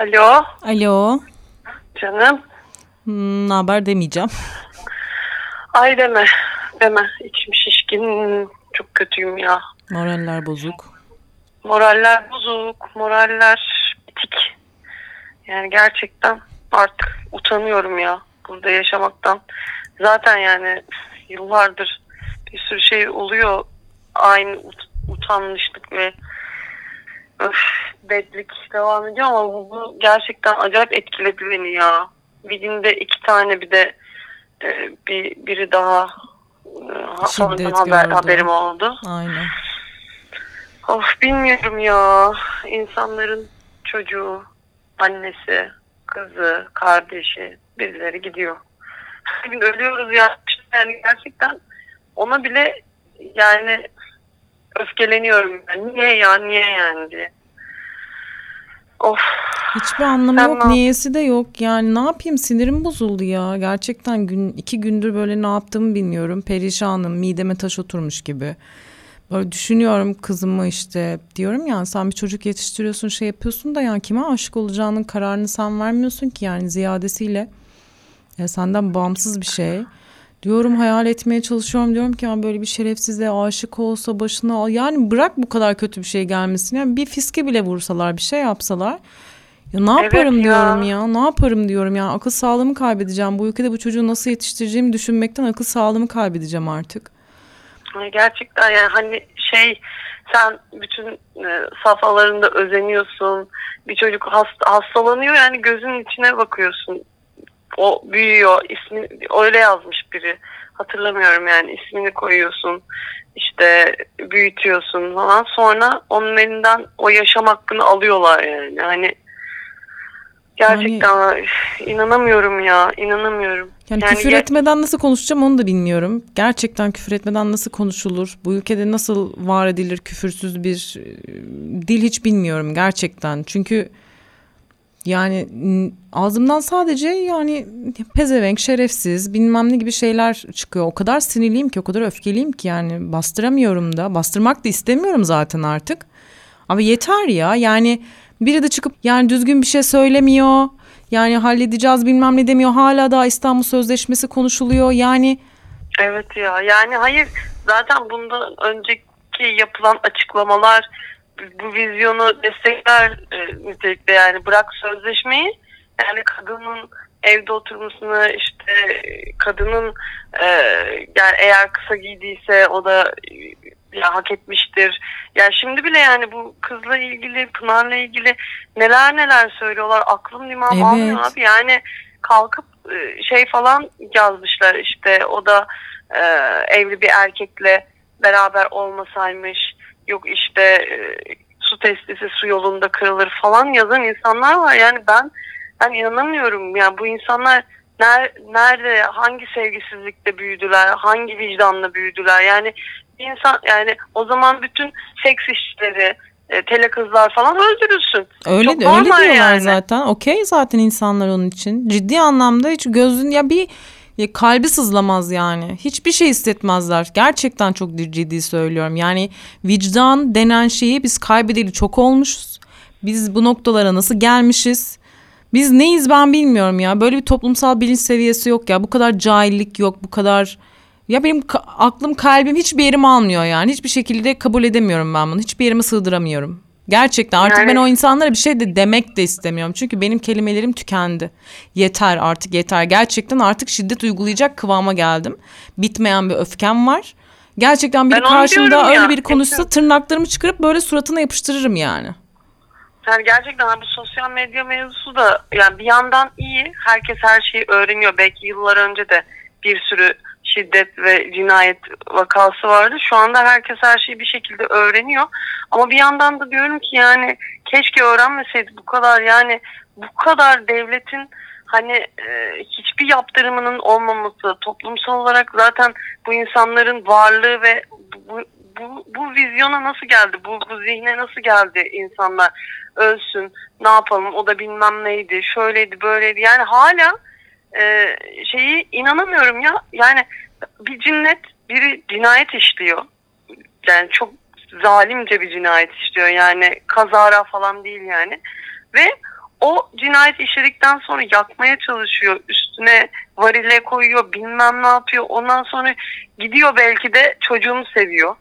Alo Alo. canım. Hmm, Ne haber demeyeceğim. Ay deme. Deme. İçim şişkin. Çok kötüyüm ya. Moraller bozuk. Moraller bozuk. Moraller bitik. Yani gerçekten artık utanıyorum ya. Burada yaşamaktan. Zaten yani yıllardır bir sürü şey oluyor. Aynı ut- utanmışlık ve bedlik devam ediyor ama bu, bu gerçekten acayip etkiledi beni ya. Bir günde iki tane bir de e, bir biri daha e, Şiddet haber, haberim oldu. Aynen. Of bilmiyorum ya. İnsanların çocuğu, annesi, kızı, kardeşi birileri gidiyor. Her gün ölüyoruz ya. Yani gerçekten ona bile yani öfkeleniyorum. Yani. Niye ya niye yani diye. Of Hiçbir anlamı Sen yok. Niyesi de yok. Yani ne yapayım sinirim bozuldu ya. Gerçekten gün iki gündür böyle ne yaptığımı bilmiyorum. Perişanım. Mideme taş oturmuş gibi. Böyle düşünüyorum kızımı işte. Diyorum ya sen bir çocuk yetiştiriyorsun şey yapıyorsun da yani kime aşık olacağının kararını sen vermiyorsun ki yani ziyadesiyle. Ya senden bağımsız bir şey. Diyorum hayal etmeye çalışıyorum diyorum ki ya böyle bir şerefsize aşık olsa başına al. Yani bırak bu kadar kötü bir şey gelmesin. Yani bir fiske bile vursalar bir şey yapsalar. Ya ne Evet yaparım ya. diyorum ya. Ne yaparım diyorum ya. Akıl sağlığımı kaybedeceğim. Bu ülkede bu çocuğu nasıl yetiştireceğimi düşünmekten akıl sağlığımı kaybedeceğim artık. Gerçekten yani hani şey sen bütün e, safhalarında özeniyorsun. Bir çocuk hasta, hastalanıyor yani gözünün içine bakıyorsun. O büyüyor. ismi öyle yazmış biri. Hatırlamıyorum yani ismini koyuyorsun. işte büyütüyorsun falan. Sonra onun elinden o yaşam hakkını alıyorlar yani. Hani gerçekten üf, inanamıyorum ya. inanamıyorum. Yani, Yani küfür ge- etmeden nasıl konuşacağım onu da bilmiyorum. Gerçekten küfür etmeden nasıl konuşulur? Bu ülkede nasıl var edilir küfürsüz bir e, dil hiç bilmiyorum gerçekten. Çünkü yani n- ağzımdan sadece yani pezevenk, şerefsiz bilmem ne gibi şeyler çıkıyor. O kadar sinirliyim ki, o kadar öfkeliyim ki yani bastıramıyorum da. Bastırmak da istemiyorum zaten artık. Ama yeter ya yani biri de çıkıp yani düzgün bir şey söylemiyor. Yani halledeceğiz bilmem ne demiyor. Hala daha İstanbul Sözleşmesi konuşuluyor. Yani Evet ya yani hayır zaten bundan önceki yapılan açıklamalar bu vizyonu destekler e, nitelikte yani bırak sözleşmeyi yani kadının evde oturmasını işte kadının e, yani eğer kısa giydiyse o da e, ya hak etmiştir. Yani şimdi bile yani bu kızla ilgili Pınar'la ilgili neler neler söylüyorlar aklım limam Evet. almıyor abi yani kalkıp e, şey falan yazmışlar işte o da e, evli bir erkekle beraber olmasaymış yok işte e, su testisi su yolunda kırılır falan yazan insanlar var yani ben ben inanamıyorum yani bu insanlar ner, nerede hangi sevgisizlikte büyüdüler hangi vicdanla büyüdüler yani insan yani o zaman bütün seks işçileri e, tele kızlar falan öldürülsün. öyle Çok de öyle diyorlar yani. zaten. Okey zaten insanlar onun için. Ciddi anlamda hiç gözün ya bir ya kalbi sızlamaz yani. Hiçbir şey hissetmezler. Gerçekten çok ciddi söylüyorum. Yani vicdan denen şeyi biz kaybedeli çok olmuşuz. Biz bu noktalara nasıl gelmişiz? Biz neyiz ben bilmiyorum ya. Böyle bir toplumsal bilinç seviyesi yok ya. Bu kadar cahillik yok. Bu kadar ya benim aklım kalbim hiçbir yerim almıyor yani. Hiçbir şekilde kabul edemiyorum ben bunu. Hiçbir yerime sığdıramıyorum. Gerçekten artık Yani- ben o insanlara bir şey de demek de istemiyorum. Çünkü benim kelimelerim tükendi. Yeter artık yeter. Gerçekten artık şiddet uygulayacak kıvama geldim. Bitmeyen bir öfkem var. Gerçekten biri karşımda öyle ya, biri konuşsa tırnaklarımı çıkarıp böyle suratına yapıştırırım yani. Yani gerçekten bu sosyal medya mevzusu da yani bir yandan iyi. Herkes her şeyi öğreniyor. Belki yıllar önce de bir sürü şiddet ve cinayet vakası vardı. Şu anda herkes her şeyi bir şekilde öğreniyor. Ama bir yandan da diyorum ki yani keşke öğrenmeseydi bu kadar yani bu kadar devletin hani e, hiçbir yaptırımının olmaması toplumsal olarak zaten bu insanların varlığı ve bu, bu, bu vizyona nasıl geldi? Bu, bu zihne nasıl geldi insanlar? Ölsün, ne yapalım, o da bilmem neydi, şöyleydi, böyleydi. Yani hala e, şeyi inanamıyorum ya. Yani bir cinnet, biri cinayet işliyor. Yani çok zalimce bir cinayet işliyor. Yani kazara falan değil yani. Ve o cinayet işledikten sonra yakmaya çalışıyor. Üstüne varile koyuyor bilmem ne yapıyor. Ondan sonra gidiyor belki de çocuğunu seviyor.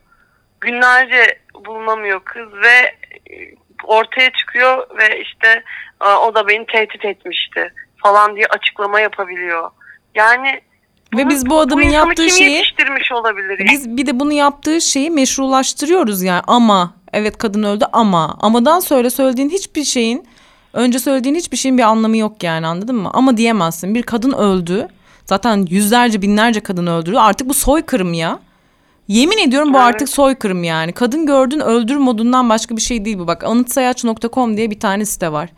Günlerce bulunamıyor kız ve e, ortaya çıkıyor ve işte o da beni tehdit etmişti falan diye açıklama yapabiliyor. Yani ve biz bu adamın bu yaptığı şeyi yetiştirmiş olabilir? Biz bir de bunu yaptığı şeyi meşrulaştırıyoruz yani ama evet kadın öldü ama amadan sonra söylediğin hiçbir şeyin önce söylediğin hiçbir şeyin bir anlamı yok yani anladın mı? Ama diyemezsin. Bir kadın öldü. Zaten yüzlerce binlerce kadın öldürdü. Artık bu soykırım ya. Yemin ediyorum bu evet. artık soykırım yani. Kadın gördün öldür modundan başka bir şey değil bu. Bak anıtsayaç.com diye bir tane site var.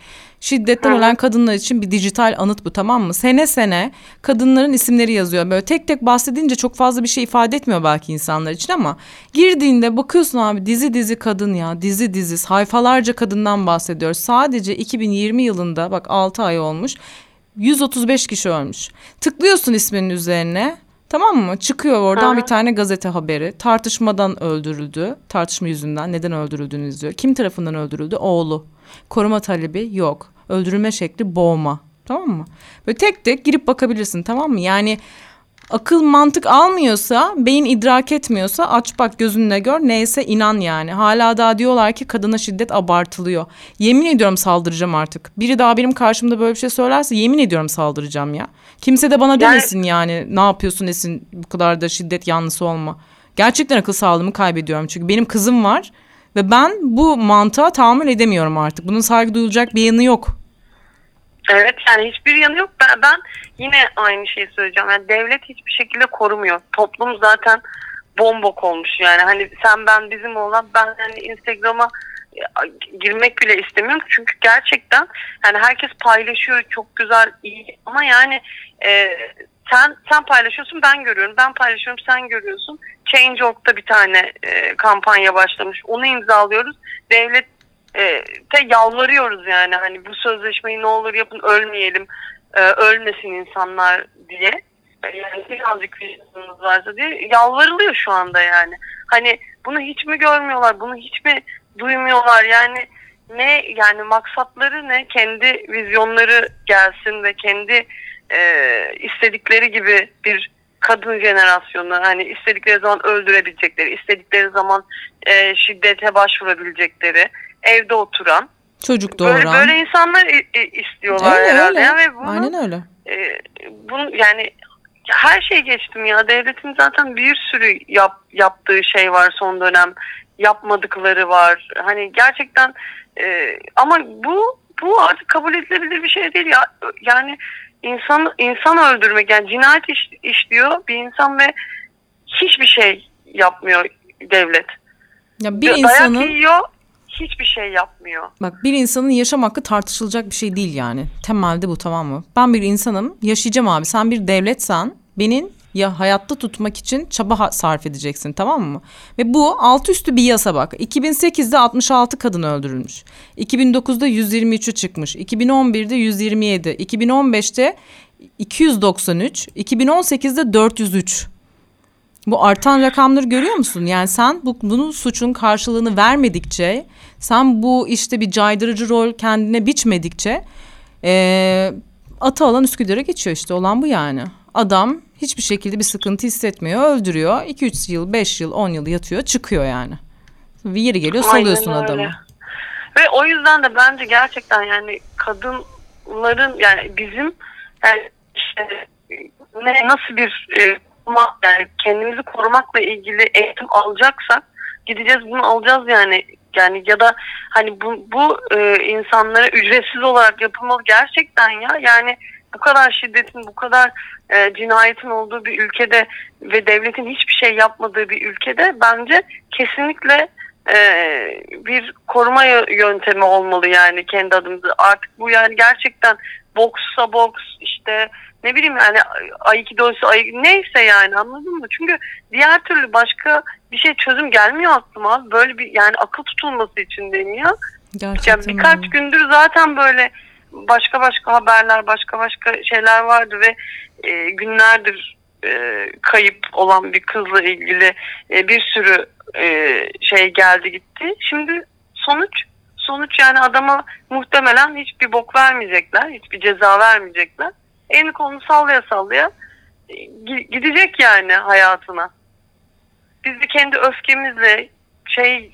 Şiddetten ölen kadınlar için bir dijital anıt bu tamam mı? Sene sene kadınların isimleri yazıyor. Böyle tek tek bahsedince çok fazla bir şey ifade etmiyor belki insanlar için ama girdiğinde bakıyorsun abi dizi dizi kadın ya dizi dizi sayfalarca kadından bahsediyoruz. Sadece 2020 yılında bak 6 ay olmuş 135 kişi ölmüş. Tıklıyorsun isminin üzerine Tamam mı? Çıkıyor oradan Hı-hı. bir tane gazete haberi. Tartışmadan öldürüldü. Tartışma yüzünden neden öldürüldüğünü izliyor. Kim tarafından öldürüldü? Oğlu. Koruma talebi yok. Öldürülme şekli boğma. Tamam mı? Böyle tek tek girip bakabilirsin tamam mı? Yani akıl mantık almıyorsa, beyin idrak etmiyorsa aç bak gözünle gör neyse inan yani. Hala daha diyorlar ki kadına şiddet abartılıyor. Yemin ediyorum saldıracağım artık. Biri daha benim karşımda böyle bir şey söylerse yemin ediyorum saldıracağım ya. Kimse de bana demesin yani, ne yapıyorsun Esin bu kadar da şiddet yanlısı olma. Gerçekten akıl sağlığımı kaybediyorum çünkü benim kızım var ve ben bu mantığa tahammül edemiyorum artık. Bunun saygı duyulacak bir yanı yok. Evet yani hiçbir yanı yok. Ben, ben yine aynı şeyi söyleyeceğim. Yani devlet hiçbir şekilde korumuyor. Toplum zaten bombok olmuş yani. Hani sen ben bizim olan ben hani Instagram'a e, girmek bile istemiyorum. Çünkü gerçekten yani herkes paylaşıyor çok güzel iyi ama yani e, sen sen paylaşıyorsun ben görüyorum. Ben paylaşıyorum sen görüyorsun. Change.org'da bir tane e, kampanya başlamış. Onu imzalıyoruz. Devlet e, te yalvarıyoruz yani hani bu sözleşmeyi ne olur yapın ölmeyelim e, ölmesin insanlar diye. Yani birazcık vicdanınız varsa diye yalvarılıyor şu anda yani. Hani bunu hiç mi görmüyorlar bunu hiç mi duymuyorlar? Yani ne yani maksatları ne? Kendi vizyonları gelsin ve kendi e, istedikleri gibi bir kadın jenerasyonu hani istedikleri zaman öldürebilecekleri istedikleri zaman e, şiddete başvurabilecekleri evde oturan çocuk doğuran böyle, böyle insanlar istiyorlar öyle, herhalde. Öyle. ve bunu, Aynen öyle. E, bunu yani her şey geçtim ya devletin zaten bir sürü yap, yaptığı şey var son dönem yapmadıkları var hani gerçekten e, ama bu bu artık kabul edilebilir bir şey değil ya yani insan insan öldürmek yani cinayet iş, işliyor bir insan ve hiçbir şey yapmıyor devlet. Ya bir Dayak insanın yiyor hiçbir şey yapmıyor. Bak bir insanın yaşam hakkı tartışılacak bir şey değil yani. Temelde bu tamam mı? Ben bir insanım yaşayacağım abi. Sen bir devletsen benim ya hayatta tutmak için çaba sarf edeceksin tamam mı? Ve bu altı üstü bir yasa bak. 2008'de 66 kadın öldürülmüş. 2009'da 123'ü çıkmış. 2011'de 127. 2015'te 293. 2018'de 403. Bu artan rakamları görüyor musun? Yani sen bu, bunun suçun karşılığını vermedikçe, sen bu işte bir caydırıcı rol kendine biçmedikçe e, atı alan Üsküdar'a geçiyor işte olan bu yani. Adam hiçbir şekilde bir sıkıntı hissetmiyor, öldürüyor. 2-3 yıl, 5 yıl, 10 yıl yatıyor, çıkıyor yani. Bir yeri geliyor salıyorsun Aynen adamı. Ve o yüzden de bence gerçekten yani kadınların yani bizim yani işte ne nasıl bir e, yani kendimizi korumakla ilgili eğitim alacaksak gideceğiz bunu alacağız yani. Yani ya da hani bu, bu e, insanlara ücretsiz olarak yapılmalı gerçekten ya. Yani bu kadar şiddetin bu kadar e, cinayetin olduğu bir ülkede ve devletin hiçbir şey yapmadığı bir ülkede bence kesinlikle e, bir koruma yöntemi olmalı yani kendi adımıza. Artık bu yani gerçekten boksa boks işte ne bileyim yani Aikido'su ay neyse yani anladın mı? Çünkü diğer türlü başka bir şey çözüm gelmiyor aklıma. Böyle bir yani akıl tutulması içindeyim ya. Gerçekten yani birkaç öyle. gündür zaten böyle başka başka haberler, başka başka şeyler vardı ve e, günlerdir e, kayıp olan bir kızla ilgili e, bir sürü e, şey geldi gitti. Şimdi sonuç Sonuç yani adama muhtemelen hiçbir bok vermeyecekler. Hiçbir ceza vermeyecekler. Elini kolunu sallaya sallaya e, gidecek yani hayatına. Biz de kendi öfkemizle şey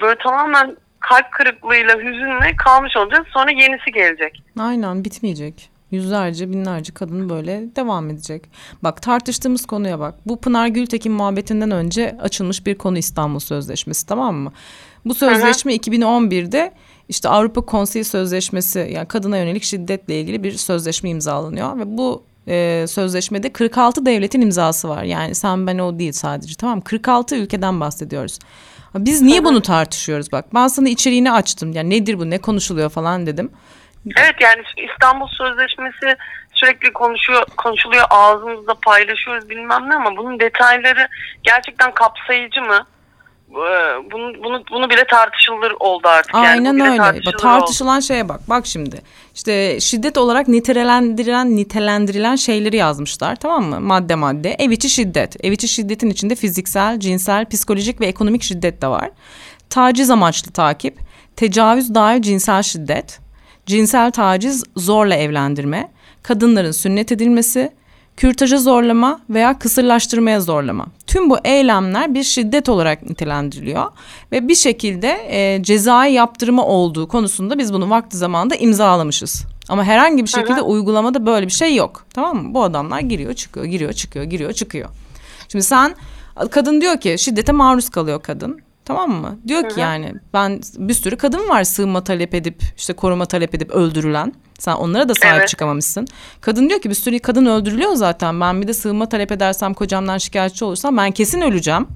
böyle tamamen kalp kırıklığıyla, hüzünle kalmış olacağız. Sonra yenisi gelecek. Aynen bitmeyecek. Yüzlerce, binlerce kadın böyle devam edecek. Bak tartıştığımız konuya bak. Bu Pınar Gültekin muhabbetinden önce açılmış bir konu İstanbul Sözleşmesi tamam mı? Bu sözleşme hı. 2011'de işte Avrupa Konseyi Sözleşmesi yani kadına yönelik şiddetle ilgili bir sözleşme imzalanıyor ve bu e, sözleşmede 46 devletin imzası var. Yani sen ben o değil sadece tamam 46 ülkeden bahsediyoruz. Biz niye bunu tartışıyoruz bak ben sana içeriğini açtım yani nedir bu ne konuşuluyor falan dedim. Evet yani İstanbul Sözleşmesi sürekli konuşuyor konuşuluyor ağzımızda paylaşıyoruz bilmem ne ama bunun detayları gerçekten kapsayıcı mı? Ee, bunu, bunu, bunu bile tartışılır oldu artık. Aynen yani öyle. Bak, tartışılan oldu. şeye bak. Bak şimdi. İşte şiddet olarak nitelendirilen nitelendirilen şeyleri yazmışlar tamam mı? Madde madde. Ev içi şiddet. Ev içi şiddetin içinde fiziksel, cinsel, psikolojik ve ekonomik şiddet de var. Taciz amaçlı takip, tecavüz dahil cinsel şiddet, cinsel taciz zorla evlendirme, kadınların sünnet edilmesi, kürtaja zorlama veya kısırlaştırmaya zorlama. Tüm bu eylemler bir şiddet olarak nitelendiriliyor ve bir şekilde e, cezai yaptırımı olduğu konusunda biz bunu vakti zamanında imzalamışız. Ama herhangi bir şekilde evet. uygulamada böyle bir şey yok. Tamam mı? Bu adamlar giriyor, çıkıyor, giriyor, çıkıyor, giriyor, çıkıyor. Şimdi sen kadın diyor ki şiddete maruz kalıyor kadın. Tamam mı? Diyor ki Hı-hı. yani ben bir sürü kadın var sığınma talep edip işte koruma talep edip öldürülen. Sen onlara da sahip evet. çıkamamışsın. Kadın diyor ki bir sürü kadın öldürülüyor zaten. Ben bir de sığınma talep edersem kocamdan şikayetçi olursam ben kesin öleceğim.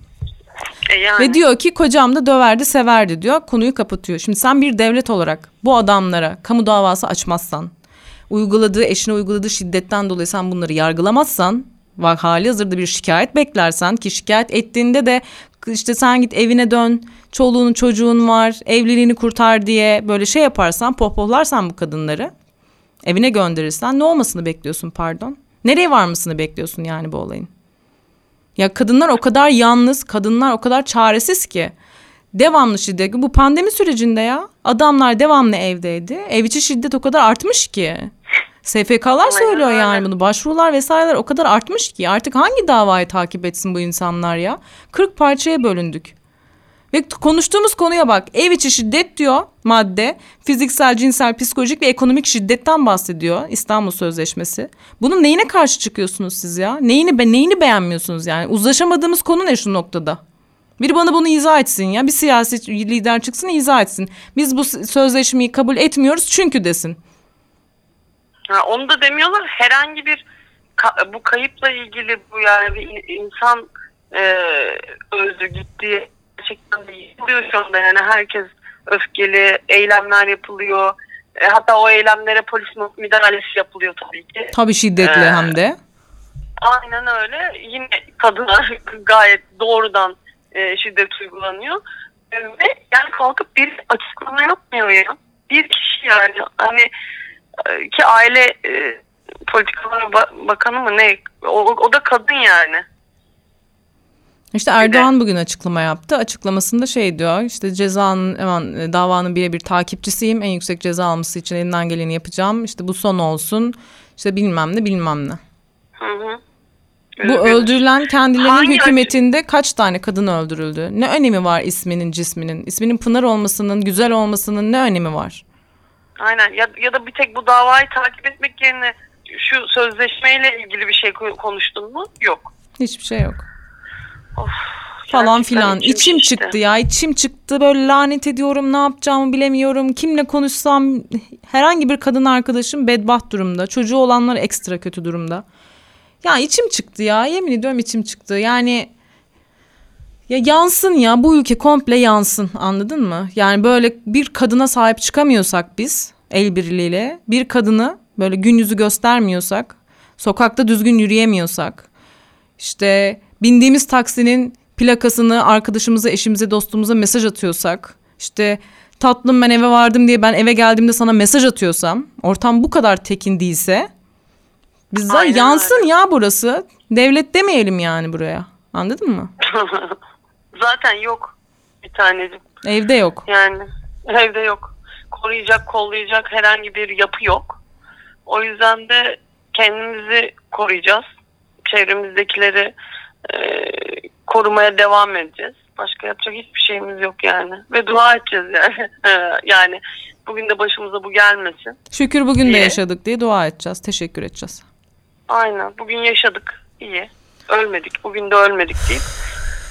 E yani. Ve diyor ki kocam da döverdi severdi diyor konuyu kapatıyor. Şimdi sen bir devlet olarak bu adamlara kamu davası açmazsan uyguladığı eşine uyguladığı şiddetten dolayı sen bunları yargılamazsan var hali hazırda bir şikayet beklersen ki şikayet ettiğinde de işte sen git evine dön çoluğun çocuğun var evliliğini kurtar diye böyle şey yaparsan pohpohlarsan bu kadınları evine gönderirsen ne olmasını bekliyorsun pardon? Nereye varmasını bekliyorsun yani bu olayın? Ya kadınlar o kadar yalnız, kadınlar o kadar çaresiz ki. Devamlı şiddet. Bu pandemi sürecinde ya adamlar devamlı evdeydi. Ev içi şiddet o kadar artmış ki. SFK'lar söylüyor yani bunu. Başvurular vesaireler o kadar artmış ki artık hangi davayı takip etsin bu insanlar ya? 40 parçaya bölündük. Ve konuştuğumuz konuya bak. Ev içi şiddet diyor madde. Fiziksel, cinsel, psikolojik ve ekonomik şiddetten bahsediyor İstanbul Sözleşmesi. Bunun neyine karşı çıkıyorsunuz siz ya? Neyini be neyini beğenmiyorsunuz yani? Uzlaşamadığımız konu ne şu noktada? Biri bana bunu izah etsin ya. Bir siyasi lider çıksın izah etsin. Biz bu sözleşmeyi kabul etmiyoruz çünkü desin. Ha, onu da demiyorlar. Herhangi bir bu kayıpla ilgili bu yani bir insan e, öldü gitti gerçekten de yapılıyor şu anda yani herkes öfkeli eylemler yapılıyor. E, hatta o eylemlere polis müdahalesi yapılıyor tabii ki. Tabii şiddetli ee, hem de. Aynen öyle. Yine kadına gayet doğrudan e, şiddet uygulanıyor. E, ve yani kalkıp bir açıklama yapmıyor ya. Bir kişi yani hani ki aile e, politikaları bakanı mı ne? O, o da kadın yani. İşte Erdoğan bugün açıklama yaptı. Açıklamasında şey diyor işte cezanın hemen e, davanın birebir takipçisiyim. En yüksek ceza alması için elinden geleni yapacağım. İşte bu son olsun. İşte bilmem ne bilmem ne. Hı hı. Bu öldürülen kendilerinin Hangi hükümetinde acı? kaç tane kadın öldürüldü? Ne önemi var isminin cisminin? İsminin Pınar olmasının, güzel olmasının ne önemi var? Aynen ya, ya da bir tek bu davayı takip etmek yerine şu sözleşmeyle ilgili bir şey konuştun mu? Yok. Hiçbir şey yok. Of, falan filan. İçim işte. çıktı ya. içim çıktı. Böyle lanet ediyorum. Ne yapacağımı bilemiyorum. Kimle konuşsam herhangi bir kadın arkadaşım bedbaht durumda. Çocuğu olanlar ekstra kötü durumda. Ya içim çıktı ya. Yemin ediyorum içim çıktı. Yani ya yansın ya bu ülke komple yansın anladın mı? Yani böyle bir kadına sahip çıkamıyorsak biz el birliğiyle bir kadını böyle gün yüzü göstermiyorsak sokakta düzgün yürüyemiyorsak işte bindiğimiz taksinin plakasını arkadaşımıza, eşimize, dostumuza mesaj atıyorsak, işte tatlım ben eve vardım diye ben eve geldiğimde sana mesaj atıyorsam, ortam bu kadar tekin değilse bizden yansın öyle. ya burası. Devlet demeyelim yani buraya. Anladın mı? Zaten yok bir tanecik. Evde yok. Yani Evde yok. Koruyacak, kollayacak herhangi bir yapı yok. O yüzden de kendimizi koruyacağız. Çevremizdekileri e, korumaya devam edeceğiz. Başka yapacak hiçbir şeyimiz yok yani. Ve dua edeceğiz yani. yani bugün de başımıza bu gelmesin. Şükür bugün de Diye. yaşadık diye dua edeceğiz. Teşekkür edeceğiz. Aynen. Bugün yaşadık. İyi. Ölmedik. Bugün de ölmedik deyip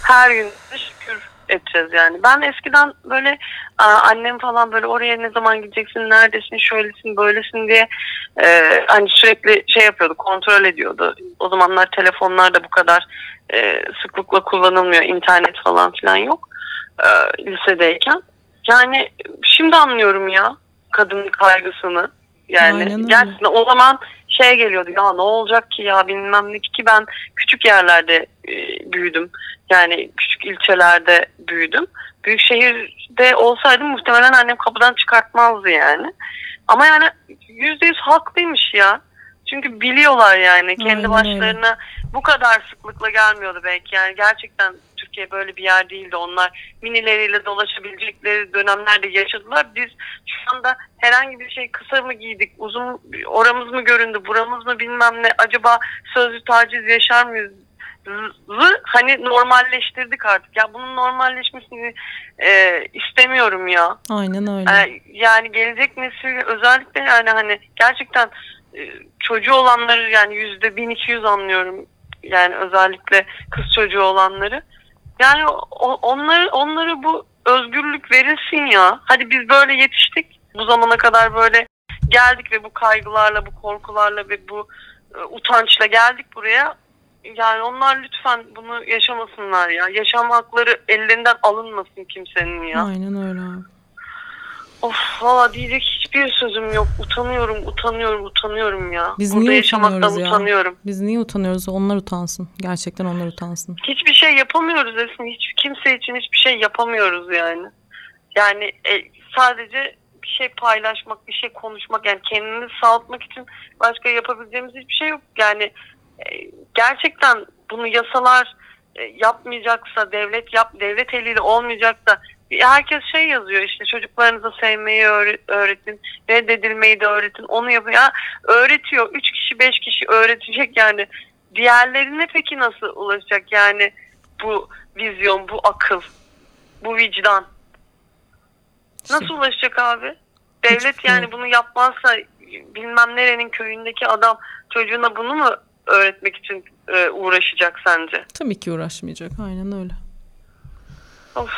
her gün şükür edeceğiz yani. Ben eskiden böyle annem falan böyle oraya ne zaman gideceksin, neredesin, şöylesin, böylesin diye e, hani sürekli şey yapıyordu, kontrol ediyordu. O zamanlar telefonlar da bu kadar e, sıklıkla kullanılmıyor. internet falan filan yok. E, lisedeyken. Yani şimdi anlıyorum ya kadın kaygısını. Yani gerçekten o zaman şey geliyordu ya ne olacak ki ya bilmem ne ki ben küçük yerlerde e, büyüdüm. Yani küçük ilçelerde büyüdüm. Büyük şehirde olsaydım muhtemelen annem kapıdan çıkartmazdı yani. Ama yani yüzde yüz haklıymış ya. Çünkü biliyorlar yani kendi başlarına bu kadar sıklıkla gelmiyordu belki. Yani gerçekten Türkiye böyle bir yer değildi. Onlar minileriyle dolaşabilecekleri dönemlerde yaşadılar. Biz şu anda herhangi bir şey kısa mı giydik, uzun oramız mı göründü, buramız mı bilmem ne, acaba sözlü taciz yaşar mıyız? Hani normalleştirdik artık. Ya bunun normalleşmesini e, istemiyorum ya. Aynen öyle. Ee, yani gelecek nesil özellikle yani hani gerçekten e, çocuğu olanları yani yüzde 1200 anlıyorum yani özellikle kız çocuğu olanları. Yani onları onları bu özgürlük verilsin ya. Hadi biz böyle yetiştik. Bu zamana kadar böyle geldik ve bu kaygılarla bu korkularla ve bu e, utançla geldik buraya. Yani onlar lütfen bunu yaşamasınlar ya. Yaşam hakları ellerinden alınmasın kimsenin ya. Aynen öyle. Of valla diyecek hiçbir sözüm yok. Utanıyorum, utanıyorum, utanıyorum ya. Biz Burada niye yaşamaktan utanıyoruz ya? utanıyorum. Biz niye utanıyoruz? Onlar utansın. Gerçekten onlar utansın. Hiçbir şey yapamıyoruz Esin. Hiç kimse için hiçbir şey yapamıyoruz yani. Yani e, sadece bir şey paylaşmak, bir şey konuşmak yani kendimizi sağaltmak için başka yapabileceğimiz hiçbir şey yok. Yani e, gerçekten bunu yasalar e, yapmayacaksa, devlet yap devlet eliyle olmayacaksa herkes şey yazıyor işte çocuklarınıza sevmeyi öğre- öğretin, reddedilmeyi de öğretin. Onu yapıyor. Ya, öğretiyor. Üç kişi, beş kişi öğretecek yani. Diğerlerine peki nasıl ulaşacak yani bu vizyon, bu akıl, bu vicdan? Nasıl ulaşacak abi? Devlet fikrim yani bunu yapmazsa bilmem nerenin köyündeki adam çocuğuna bunu mu öğretmek için e, uğraşacak sence? Tabii ki uğraşmayacak. Aynen öyle. Of.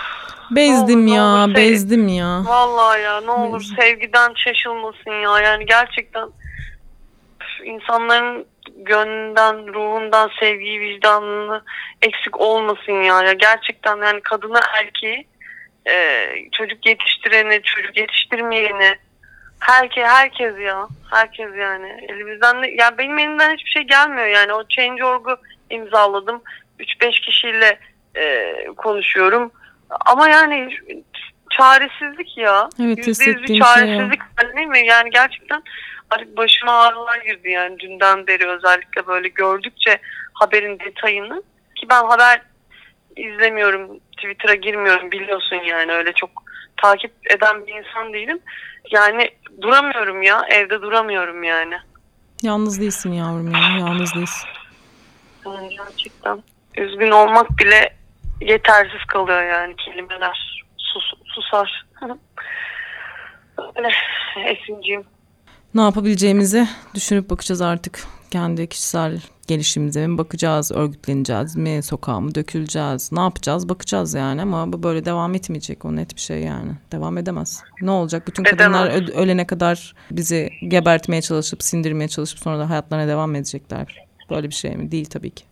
Bezdim olur, ya, olur, bezdim ya. Vallahi ya ne olur Neyse. sevgiden şaşılmasın ya. Yani gerçekten insanların gönlünden, ruhundan sevgiyi, vicdanını eksik olmasın ya. ya gerçekten yani kadını erkeği e, çocuk yetiştireni, çocuk yetiştirmeyeni herke herkes ya. Herkes yani. Elimizden de, ya benim elimden hiçbir şey gelmiyor yani. O Change.org'u imzaladım. 3-5 kişiyle e, konuşuyorum. Ama yani çaresizlik ya. Evet, Yüzde yüz bir hissettiğim şey çaresizlik var, değil mi? Yani gerçekten artık başıma ağrılar girdi yani dünden beri özellikle böyle gördükçe haberin detayını ki ben haber izlemiyorum Twitter'a girmiyorum biliyorsun yani öyle çok takip eden bir insan değilim. Yani duramıyorum ya evde duramıyorum yani. Yalnız değilsin yavrum ya. Yalnız değilsin. Yani gerçekten üzgün olmak bile yetersiz kalıyor yani kelimeler. Sus, susar. Öyle Esinciğim. Ne yapabileceğimizi düşünüp bakacağız artık. Kendi kişisel gelişimimize mi bakacağız, örgütleneceğiz mi, sokağa mı döküleceğiz, ne yapacağız bakacağız yani ama bu böyle devam etmeyecek o net bir şey yani. Devam edemez. Ne olacak? Bütün kadınlar Edemez. ölene kadar bizi gebertmeye çalışıp, sindirmeye çalışıp sonra da hayatlarına devam edecekler? Böyle bir şey mi? Değil tabii ki.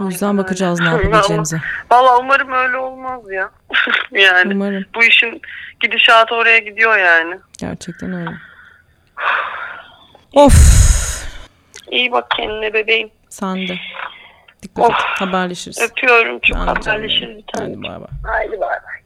O yüzden Aynen bakacağız ne yapabileceğimize. Valla umarım öyle olmaz ya. yani Umarım. bu işin gidişatı oraya gidiyor yani. Gerçekten öyle. Of. İyi bak kendine bebeğim. Sen de. Dikkat Of. et. Haberleşiriz. Öpüyorum çok Ben haberleşiriz. Hadi bay bay. Haydi bay bay.